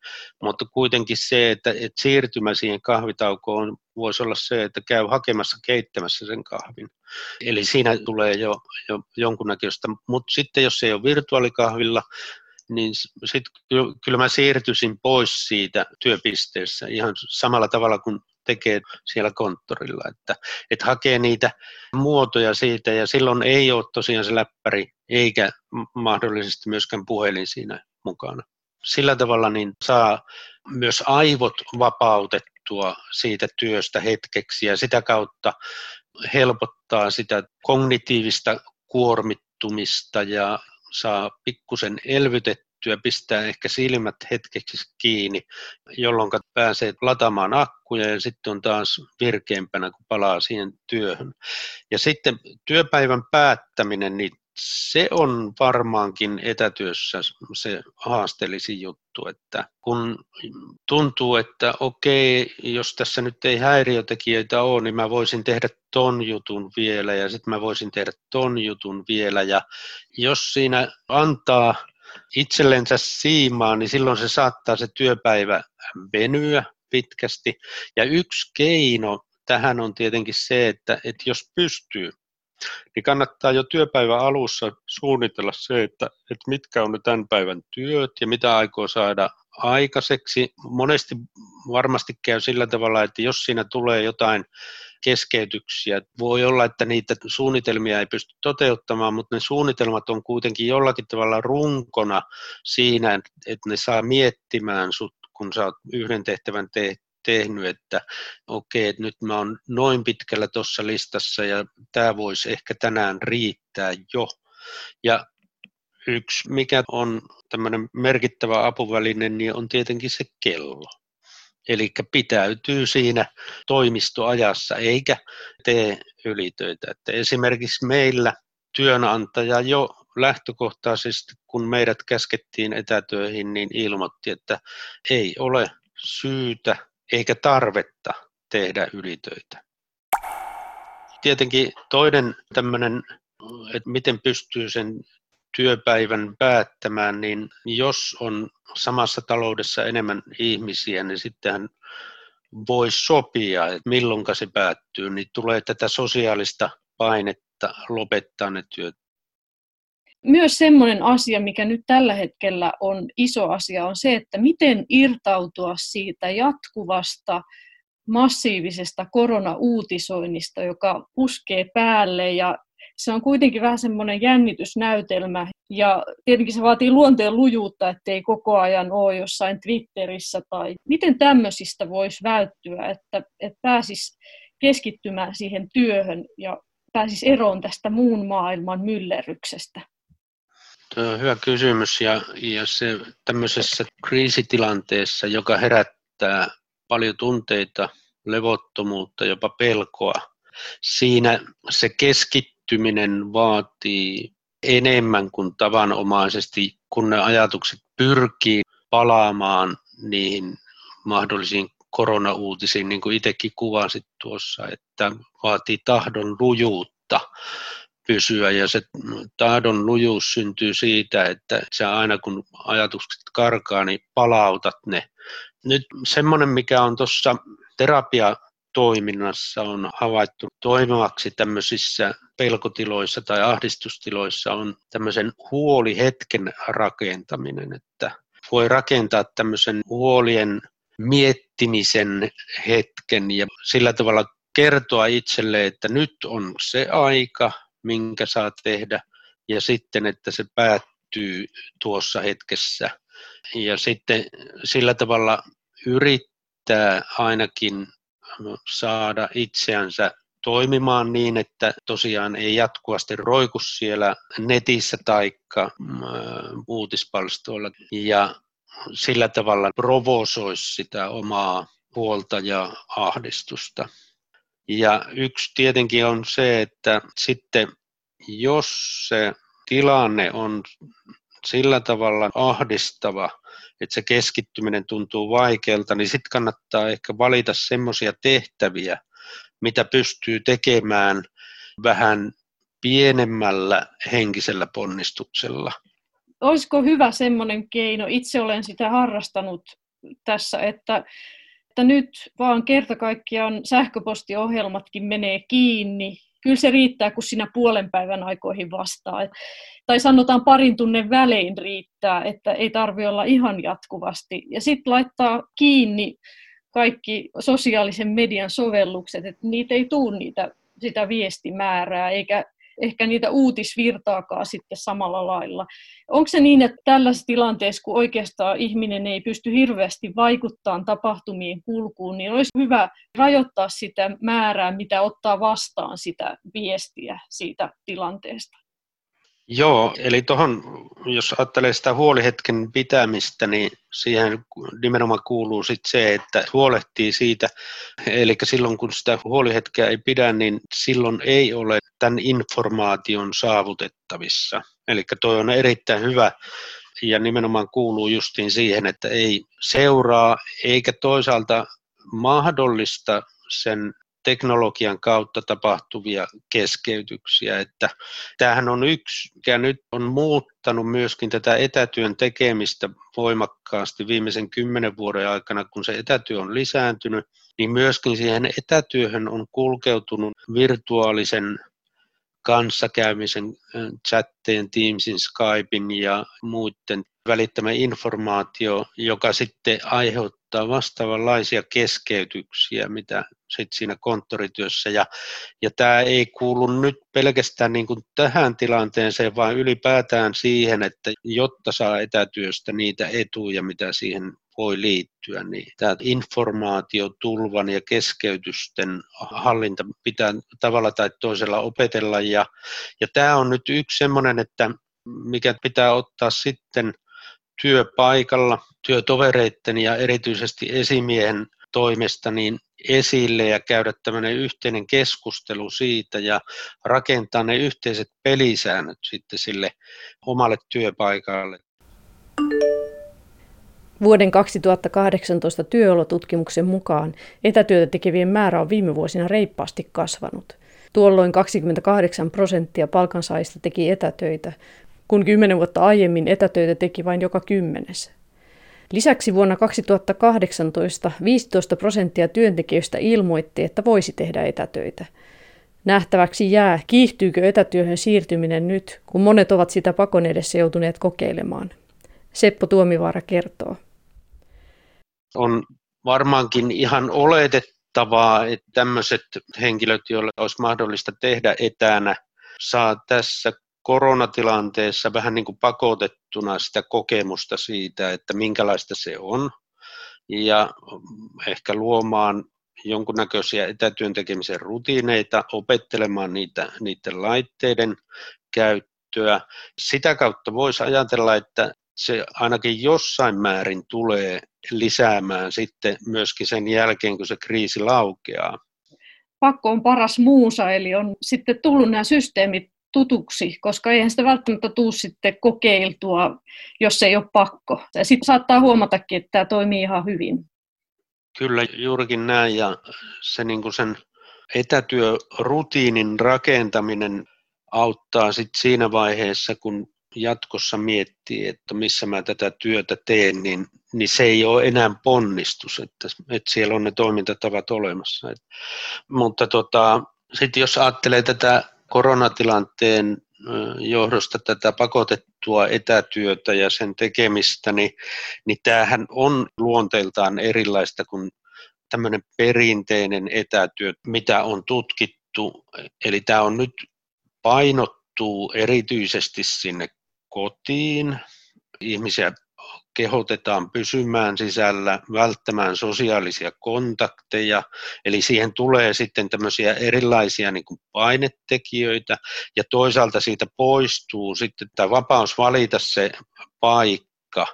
Mutta kuitenkin se, että, että siirtymä siihen kahvitaukoon voisi olla se, että käy hakemassa keittämässä sen kahvin. Eli siinä tulee jo, jo jonkunnäköistä. Mutta sitten jos se ei ole virtuaalikahvilla, niin sit kyllä mä siirtyisin pois siitä työpisteessä ihan samalla tavalla kuin tekee siellä konttorilla, että, että hakee niitä muotoja siitä ja silloin ei ole tosiaan se läppäri eikä mahdollisesti myöskään puhelin siinä mukana. Sillä tavalla niin saa myös aivot vapautettua siitä työstä hetkeksi ja sitä kautta helpottaa sitä kognitiivista kuormittumista ja saa pikkusen elvytettyä pistää ehkä silmät hetkeksi kiinni, jolloin pääsee lataamaan akkuja ja sitten on taas virkeämpänä, kun palaa siihen työhön. Ja sitten työpäivän päättäminen, niin se on varmaankin etätyössä se haasteellisin juttu, että kun tuntuu, että okei, jos tässä nyt ei häiriötekijöitä ole, niin mä voisin tehdä ton jutun vielä ja sitten mä voisin tehdä ton jutun vielä ja jos siinä antaa itsellensä siimaa, niin silloin se saattaa se työpäivä venyä pitkästi. Ja yksi keino tähän on tietenkin se, että, että jos pystyy, niin kannattaa jo työpäivän alussa suunnitella se, että, että mitkä on ne tämän päivän työt ja mitä aikoo saada aikaiseksi. Monesti varmasti käy sillä tavalla, että jos siinä tulee jotain keskeytyksiä. Voi olla, että niitä suunnitelmia ei pysty toteuttamaan, mutta ne suunnitelmat on kuitenkin jollakin tavalla runkona siinä, että ne saa miettimään sut, kun sä oot yhden tehtävän te- tehnyt, että okei, että nyt mä oon noin pitkällä tuossa listassa ja tämä voisi ehkä tänään riittää jo. Ja yksi, mikä on tämmöinen merkittävä apuväline, niin on tietenkin se kello. Eli pitäytyy siinä toimistoajassa eikä tee ylitöitä. Että esimerkiksi meillä työnantaja jo lähtökohtaisesti, kun meidät käskettiin etätöihin, niin ilmoitti, että ei ole syytä eikä tarvetta tehdä ylitöitä. Tietenkin toinen tämmöinen, että miten pystyy sen työpäivän päättämään, niin jos on samassa taloudessa enemmän ihmisiä, niin sittenhän voisi sopia, että milloin se päättyy, niin tulee tätä sosiaalista painetta lopettaa ne työt. Myös semmoinen asia, mikä nyt tällä hetkellä on iso asia, on se, että miten irtautua siitä jatkuvasta massiivisesta koronauutisoinnista, joka puskee päälle ja se on kuitenkin vähän semmoinen jännitysnäytelmä ja tietenkin se vaatii luonteen lujuutta, ettei koko ajan ole jossain Twitterissä tai miten tämmöisistä voisi välttyä, että, että pääsisi keskittymään siihen työhön ja pääsisi eroon tästä muun maailman myllerryksestä? Hyvä kysymys. Ja, ja se tämmöisessä kriisitilanteessa, joka herättää paljon tunteita, levottomuutta, jopa pelkoa, siinä se keskittyminen vaatii enemmän kuin tavanomaisesti, kun ne ajatukset pyrkii palaamaan niihin mahdollisiin koronauutisiin, niin kuin itsekin kuvasit tuossa, että vaatii tahdon lujuutta pysyä ja se tahdon lujuus syntyy siitä, että sä aina kun ajatukset karkaa, niin palautat ne. Nyt semmoinen, mikä on tuossa terapia toiminnassa on havaittu toimivaksi tämmöisissä pelkotiloissa tai ahdistustiloissa on tämmöisen huolihetken rakentaminen, että voi rakentaa tämmöisen huolien miettimisen hetken ja sillä tavalla kertoa itselle, että nyt on se aika, minkä saa tehdä, ja sitten, että se päättyy tuossa hetkessä. Ja sitten sillä tavalla yrittää ainakin saada itseänsä toimimaan niin, että tosiaan ei jatkuvasti roiku siellä netissä tai mm, uutispalstoilla ja sillä tavalla provosoisi sitä omaa huolta ja ahdistusta. Ja yksi tietenkin on se, että sitten jos se tilanne on sillä tavalla ahdistava, että se keskittyminen tuntuu vaikealta, niin sitten kannattaa ehkä valita semmoisia tehtäviä, mitä pystyy tekemään vähän pienemmällä henkisellä ponnistuksella. Olisiko hyvä semmoinen keino, itse olen sitä harrastanut tässä, että että nyt vaan kerta kaikkiaan sähköpostiohjelmatkin menee kiinni. Kyllä se riittää, kun sinä puolen päivän aikoihin vastaa. Tai sanotaan parin tunnin välein riittää, että ei tarvi olla ihan jatkuvasti. Ja sitten laittaa kiinni kaikki sosiaalisen median sovellukset, että niitä ei tule niitä, sitä viestimäärää, eikä ehkä niitä uutisvirtaakaan sitten samalla lailla. Onko se niin, että tällaisessa tilanteessa, kun oikeastaan ihminen ei pysty hirveästi vaikuttamaan tapahtumien kulkuun, niin olisi hyvä rajoittaa sitä määrää, mitä ottaa vastaan sitä viestiä siitä tilanteesta? Joo, eli tuohon, jos ajattelee sitä huolihetken pitämistä, niin siihen nimenomaan kuuluu sit se, että huolehtii siitä, eli silloin kun sitä huolihetkeä ei pidä, niin silloin ei ole tämän informaation saavutettavissa. Eli tuo on erittäin hyvä ja nimenomaan kuuluu justiin siihen, että ei seuraa eikä toisaalta mahdollista sen teknologian kautta tapahtuvia keskeytyksiä. Että tämähän on yksi, mikä nyt on muuttanut myöskin tätä etätyön tekemistä voimakkaasti viimeisen kymmenen vuoden aikana, kun se etätyö on lisääntynyt, niin myöskin siihen etätyöhön on kulkeutunut virtuaalisen kanssakäymisen, chatteen, Teamsin, Skypein ja muiden välittämä informaatio, joka sitten aiheuttaa vastaavanlaisia keskeytyksiä, mitä sit siinä konttorityössä. Ja, ja tämä ei kuulu nyt pelkästään niin kuin tähän tilanteeseen, vaan ylipäätään siihen, että jotta saa etätyöstä niitä etuja, mitä siihen voi liittyä, niin tämä informaatiotulvan ja keskeytysten hallinta pitää tavalla tai toisella opetella. Ja, ja tämä on nyt yksi sellainen, että mikä pitää ottaa sitten työpaikalla, työtovereiden ja erityisesti esimiehen toimesta niin esille ja käydä tämmöinen yhteinen keskustelu siitä ja rakentaa ne yhteiset pelisäännöt sitten sille omalle työpaikalle. Vuoden 2018 työolotutkimuksen mukaan etätyötä tekevien määrä on viime vuosina reippaasti kasvanut. Tuolloin 28 prosenttia palkansaajista teki etätöitä, kun kymmenen vuotta aiemmin etätöitä teki vain joka kymmenes. Lisäksi vuonna 2018 15 prosenttia työntekijöistä ilmoitti, että voisi tehdä etätöitä. Nähtäväksi jää, kiihtyykö etätyöhön siirtyminen nyt, kun monet ovat sitä pakon edessä joutuneet kokeilemaan. Seppo Tuomivaara kertoo. On varmaankin ihan oletettavaa, että tämmöiset henkilöt, joille olisi mahdollista tehdä etänä, saa tässä koronatilanteessa vähän niin kuin pakotettuna sitä kokemusta siitä, että minkälaista se on, ja ehkä luomaan jonkunnäköisiä etätyön tekemisen rutiineita, opettelemaan niitä, niiden laitteiden käyttöä. Sitä kautta voisi ajatella, että se ainakin jossain määrin tulee lisäämään sitten myöskin sen jälkeen, kun se kriisi laukeaa. Pakko on paras muusa, eli on sitten tullut nämä systeemit tutuksi, koska eihän sitä välttämättä tuu sitten kokeiltua, jos ei ole pakko. Ja sitten saattaa huomatakin, että tämä toimii ihan hyvin. Kyllä juurikin näin ja se niin kuin sen etätyörutiinin rakentaminen auttaa sit siinä vaiheessa, kun jatkossa miettii, että missä mä tätä työtä teen, niin, niin se ei ole enää ponnistus, että, että siellä on ne toimintatavat olemassa. Et, mutta tota, sitten jos ajattelee tätä koronatilanteen johdosta tätä pakotettua etätyötä ja sen tekemistä, niin, niin tämähän on luonteeltaan erilaista kuin tämmöinen perinteinen etätyö, mitä on tutkittu. Eli tämä on nyt painottuu erityisesti sinne kotiin. Ihmisiä kehotetaan pysymään sisällä, välttämään sosiaalisia kontakteja, eli siihen tulee sitten tämmöisiä erilaisia niin kuin painetekijöitä, ja toisaalta siitä poistuu sitten tämä vapaus valita se paikka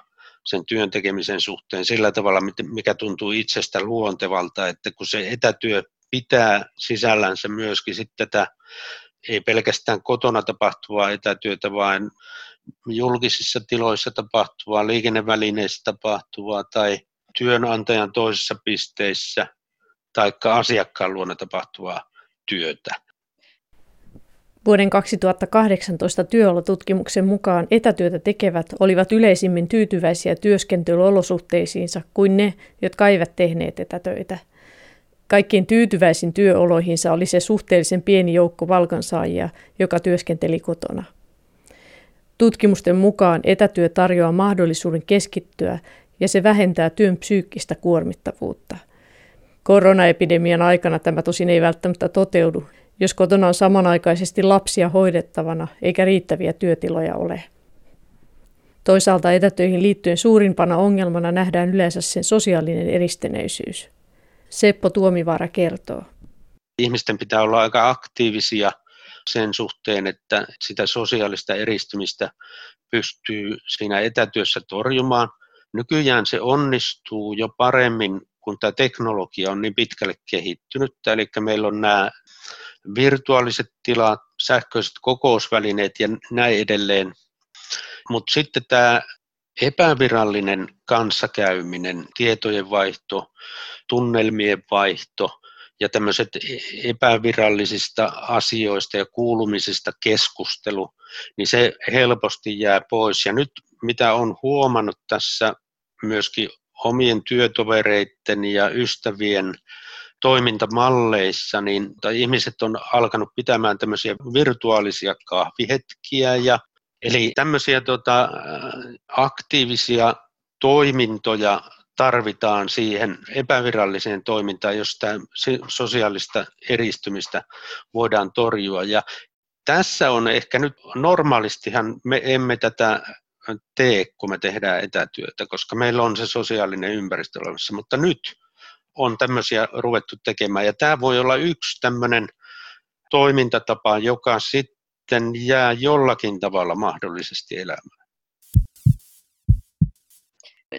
sen työn tekemisen suhteen sillä tavalla, mikä tuntuu itsestä luontevalta, että kun se etätyö pitää sisällänsä myöskin sitten tätä ei pelkästään kotona tapahtuvaa etätyötä, vaan julkisissa tiloissa tapahtuvaa, liikennevälineissä tapahtuvaa tai työnantajan toisissa pisteissä tai asiakkaan luona tapahtuvaa työtä. Vuoden 2018 työolotutkimuksen mukaan etätyötä tekevät olivat yleisimmin tyytyväisiä työskentelyolosuhteisiinsa kuin ne, jotka eivät tehneet etätöitä. Kaikkein tyytyväisin työoloihinsa oli se suhteellisen pieni joukko valkansaajia, joka työskenteli kotona. Tutkimusten mukaan etätyö tarjoaa mahdollisuuden keskittyä ja se vähentää työn psyykkistä kuormittavuutta. Koronaepidemian aikana tämä tosin ei välttämättä toteudu, jos kotona on samanaikaisesti lapsia hoidettavana eikä riittäviä työtiloja ole. Toisaalta etätöihin liittyen suurimpana ongelmana nähdään yleensä sen sosiaalinen eristeneisyys. Seppo Tuomivaara kertoo. Ihmisten pitää olla aika aktiivisia sen suhteen, että sitä sosiaalista eristymistä pystyy siinä etätyössä torjumaan. Nykyään se onnistuu jo paremmin, kun tämä teknologia on niin pitkälle kehittynyt. Eli meillä on nämä virtuaaliset tilat, sähköiset kokousvälineet ja näin edelleen. Mutta sitten tämä epävirallinen kanssakäyminen, tietojen vaihto, tunnelmien vaihto – ja tämmöiset epävirallisista asioista ja kuulumisista keskustelu, niin se helposti jää pois. Ja nyt mitä on huomannut tässä myöskin omien työtovereiden ja ystävien toimintamalleissa, niin tai ihmiset on alkanut pitämään tämmöisiä virtuaalisia kahvihetkiä ja Eli tämmöisiä tota, aktiivisia toimintoja tarvitaan siihen epäviralliseen toimintaan, jos tämä sosiaalista eristymistä voidaan torjua. Ja tässä on ehkä nyt, normaalistihan me emme tätä tee, kun me tehdään etätyötä, koska meillä on se sosiaalinen ympäristö olemassa, mutta nyt on tämmöisiä ruvettu tekemään. Ja tämä voi olla yksi tämmöinen toimintatapa, joka sitten jää jollakin tavalla mahdollisesti elämään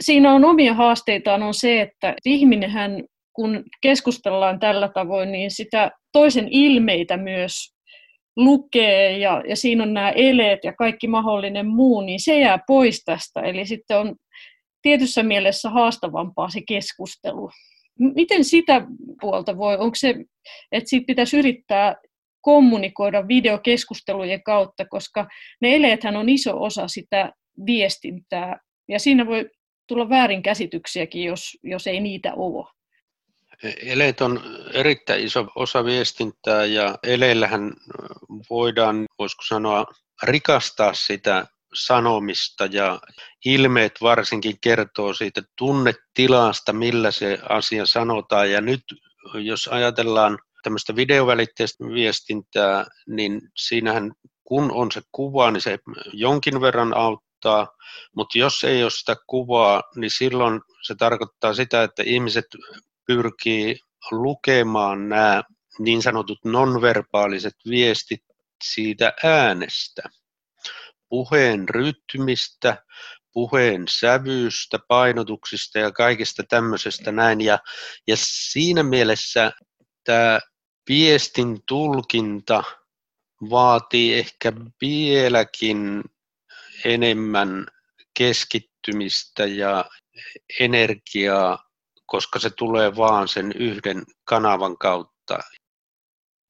siinä on omia haasteitaan on se, että ihminenhän kun keskustellaan tällä tavoin, niin sitä toisen ilmeitä myös lukee ja, ja siinä on nämä eleet ja kaikki mahdollinen muu, niin se jää pois tästä. Eli sitten on tietyssä mielessä haastavampaa se keskustelu. Miten sitä puolta voi, onko se, että siitä pitäisi yrittää kommunikoida videokeskustelujen kautta, koska ne eleethän on iso osa sitä viestintää. Ja siinä voi tulla väärinkäsityksiäkin, jos, jos ei niitä ole. Eleet on erittäin iso osa viestintää ja eleillähän voidaan, voisiko sanoa, rikastaa sitä sanomista ja ilmeet varsinkin kertoo siitä tunnetilasta, millä se asia sanotaan. Ja nyt jos ajatellaan tämmöistä videovälitteistä viestintää, niin siinähän kun on se kuva, niin se jonkin verran auttaa, mutta jos ei ole sitä kuvaa, niin silloin se tarkoittaa sitä, että ihmiset pyrkii lukemaan nämä niin sanotut nonverbaaliset viestit siitä äänestä, puheen rytmistä, puheen sävyystä, painotuksista ja kaikista tämmöisestä näin. Ja, ja siinä mielessä tämä viestin tulkinta vaatii ehkä vieläkin enemmän keskittymistä ja energiaa, koska se tulee vaan sen yhden kanavan kautta.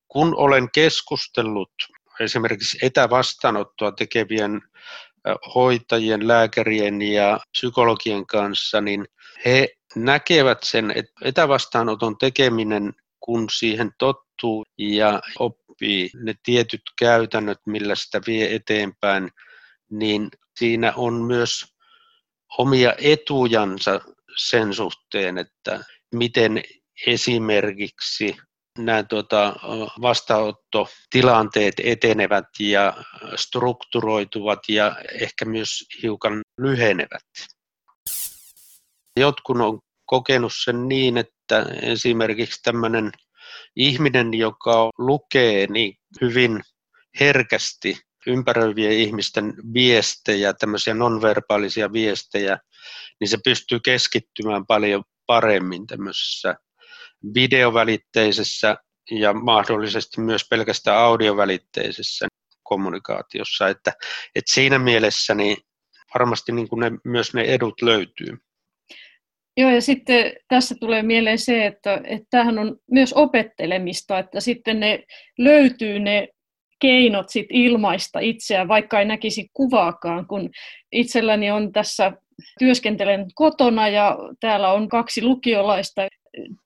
Kun olen keskustellut esimerkiksi etävastaanottoa tekevien hoitajien, lääkärien ja psykologien kanssa, niin he näkevät sen, että etävastaanoton tekeminen, kun siihen tottuu ja oppii ne tietyt käytännöt, millä sitä vie eteenpäin, niin siinä on myös omia etujansa sen suhteen, että miten esimerkiksi nämä tuota, vastaanottotilanteet etenevät ja strukturoituvat ja ehkä myös hiukan lyhenevät. Jotkut on kokenut sen niin, että esimerkiksi tämmöinen ihminen, joka lukee niin hyvin herkästi ympäröivien ihmisten viestejä, tämmöisiä nonverbaalisia viestejä, niin se pystyy keskittymään paljon paremmin tämmöisessä videovälitteisessä ja mahdollisesti myös pelkästään audiovälitteisessä kommunikaatiossa. Että, että siinä mielessä niin varmasti niin kuin ne, myös ne edut löytyy. Joo, ja sitten tässä tulee mieleen se, että, että tämähän on myös opettelemista, että sitten ne löytyy ne keinot sit ilmaista itseään, vaikka ei näkisi kuvaakaan, kun itselläni on tässä, työskentelen kotona ja täällä on kaksi lukiolaista,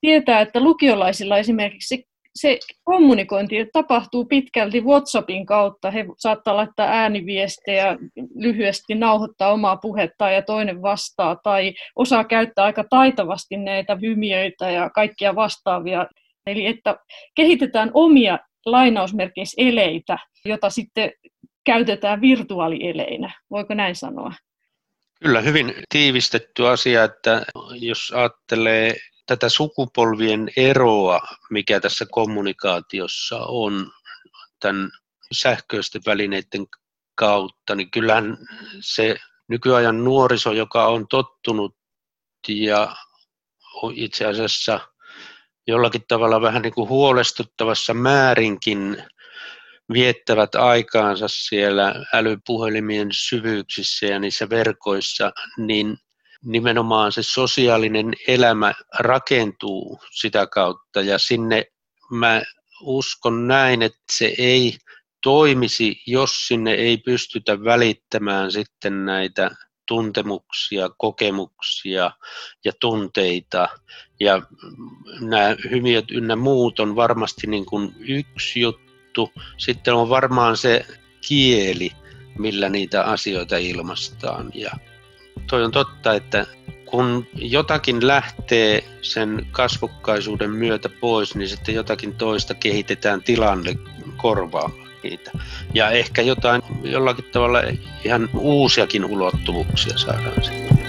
tietää, että lukiolaisilla esimerkiksi se, se kommunikointi tapahtuu pitkälti WhatsAppin kautta. He saattaa laittaa ääniviestejä, lyhyesti nauhoittaa omaa puhettaan ja toinen vastaa, tai osaa käyttää aika taitavasti näitä hymiöitä ja kaikkia vastaavia. Eli että kehitetään omia lainausmerkeissä eleitä, jota sitten käytetään virtuaalieleinä. Voiko näin sanoa? Kyllä, hyvin tiivistetty asia, että jos ajattelee tätä sukupolvien eroa, mikä tässä kommunikaatiossa on tämän sähköisten välineiden kautta, niin kyllähän se nykyajan nuoriso, joka on tottunut ja itse asiassa jollakin tavalla vähän niin kuin huolestuttavassa määrinkin viettävät aikaansa siellä älypuhelimien syvyyksissä ja niissä verkoissa, niin nimenomaan se sosiaalinen elämä rakentuu sitä kautta. Ja sinne mä uskon näin, että se ei toimisi, jos sinne ei pystytä välittämään sitten näitä tuntemuksia, kokemuksia ja tunteita. Ja nämä hymiöt ynnä muut on varmasti niin kuin yksi juttu. Sitten on varmaan se kieli, millä niitä asioita ilmastaan. Ja toi on totta, että kun jotakin lähtee sen kasvokkaisuuden myötä pois, niin sitten jotakin toista kehitetään tilanne korvaamaan niitä. Ja ehkä jotain jollakin tavalla ihan uusiakin ulottuvuuksia saadaan sitten.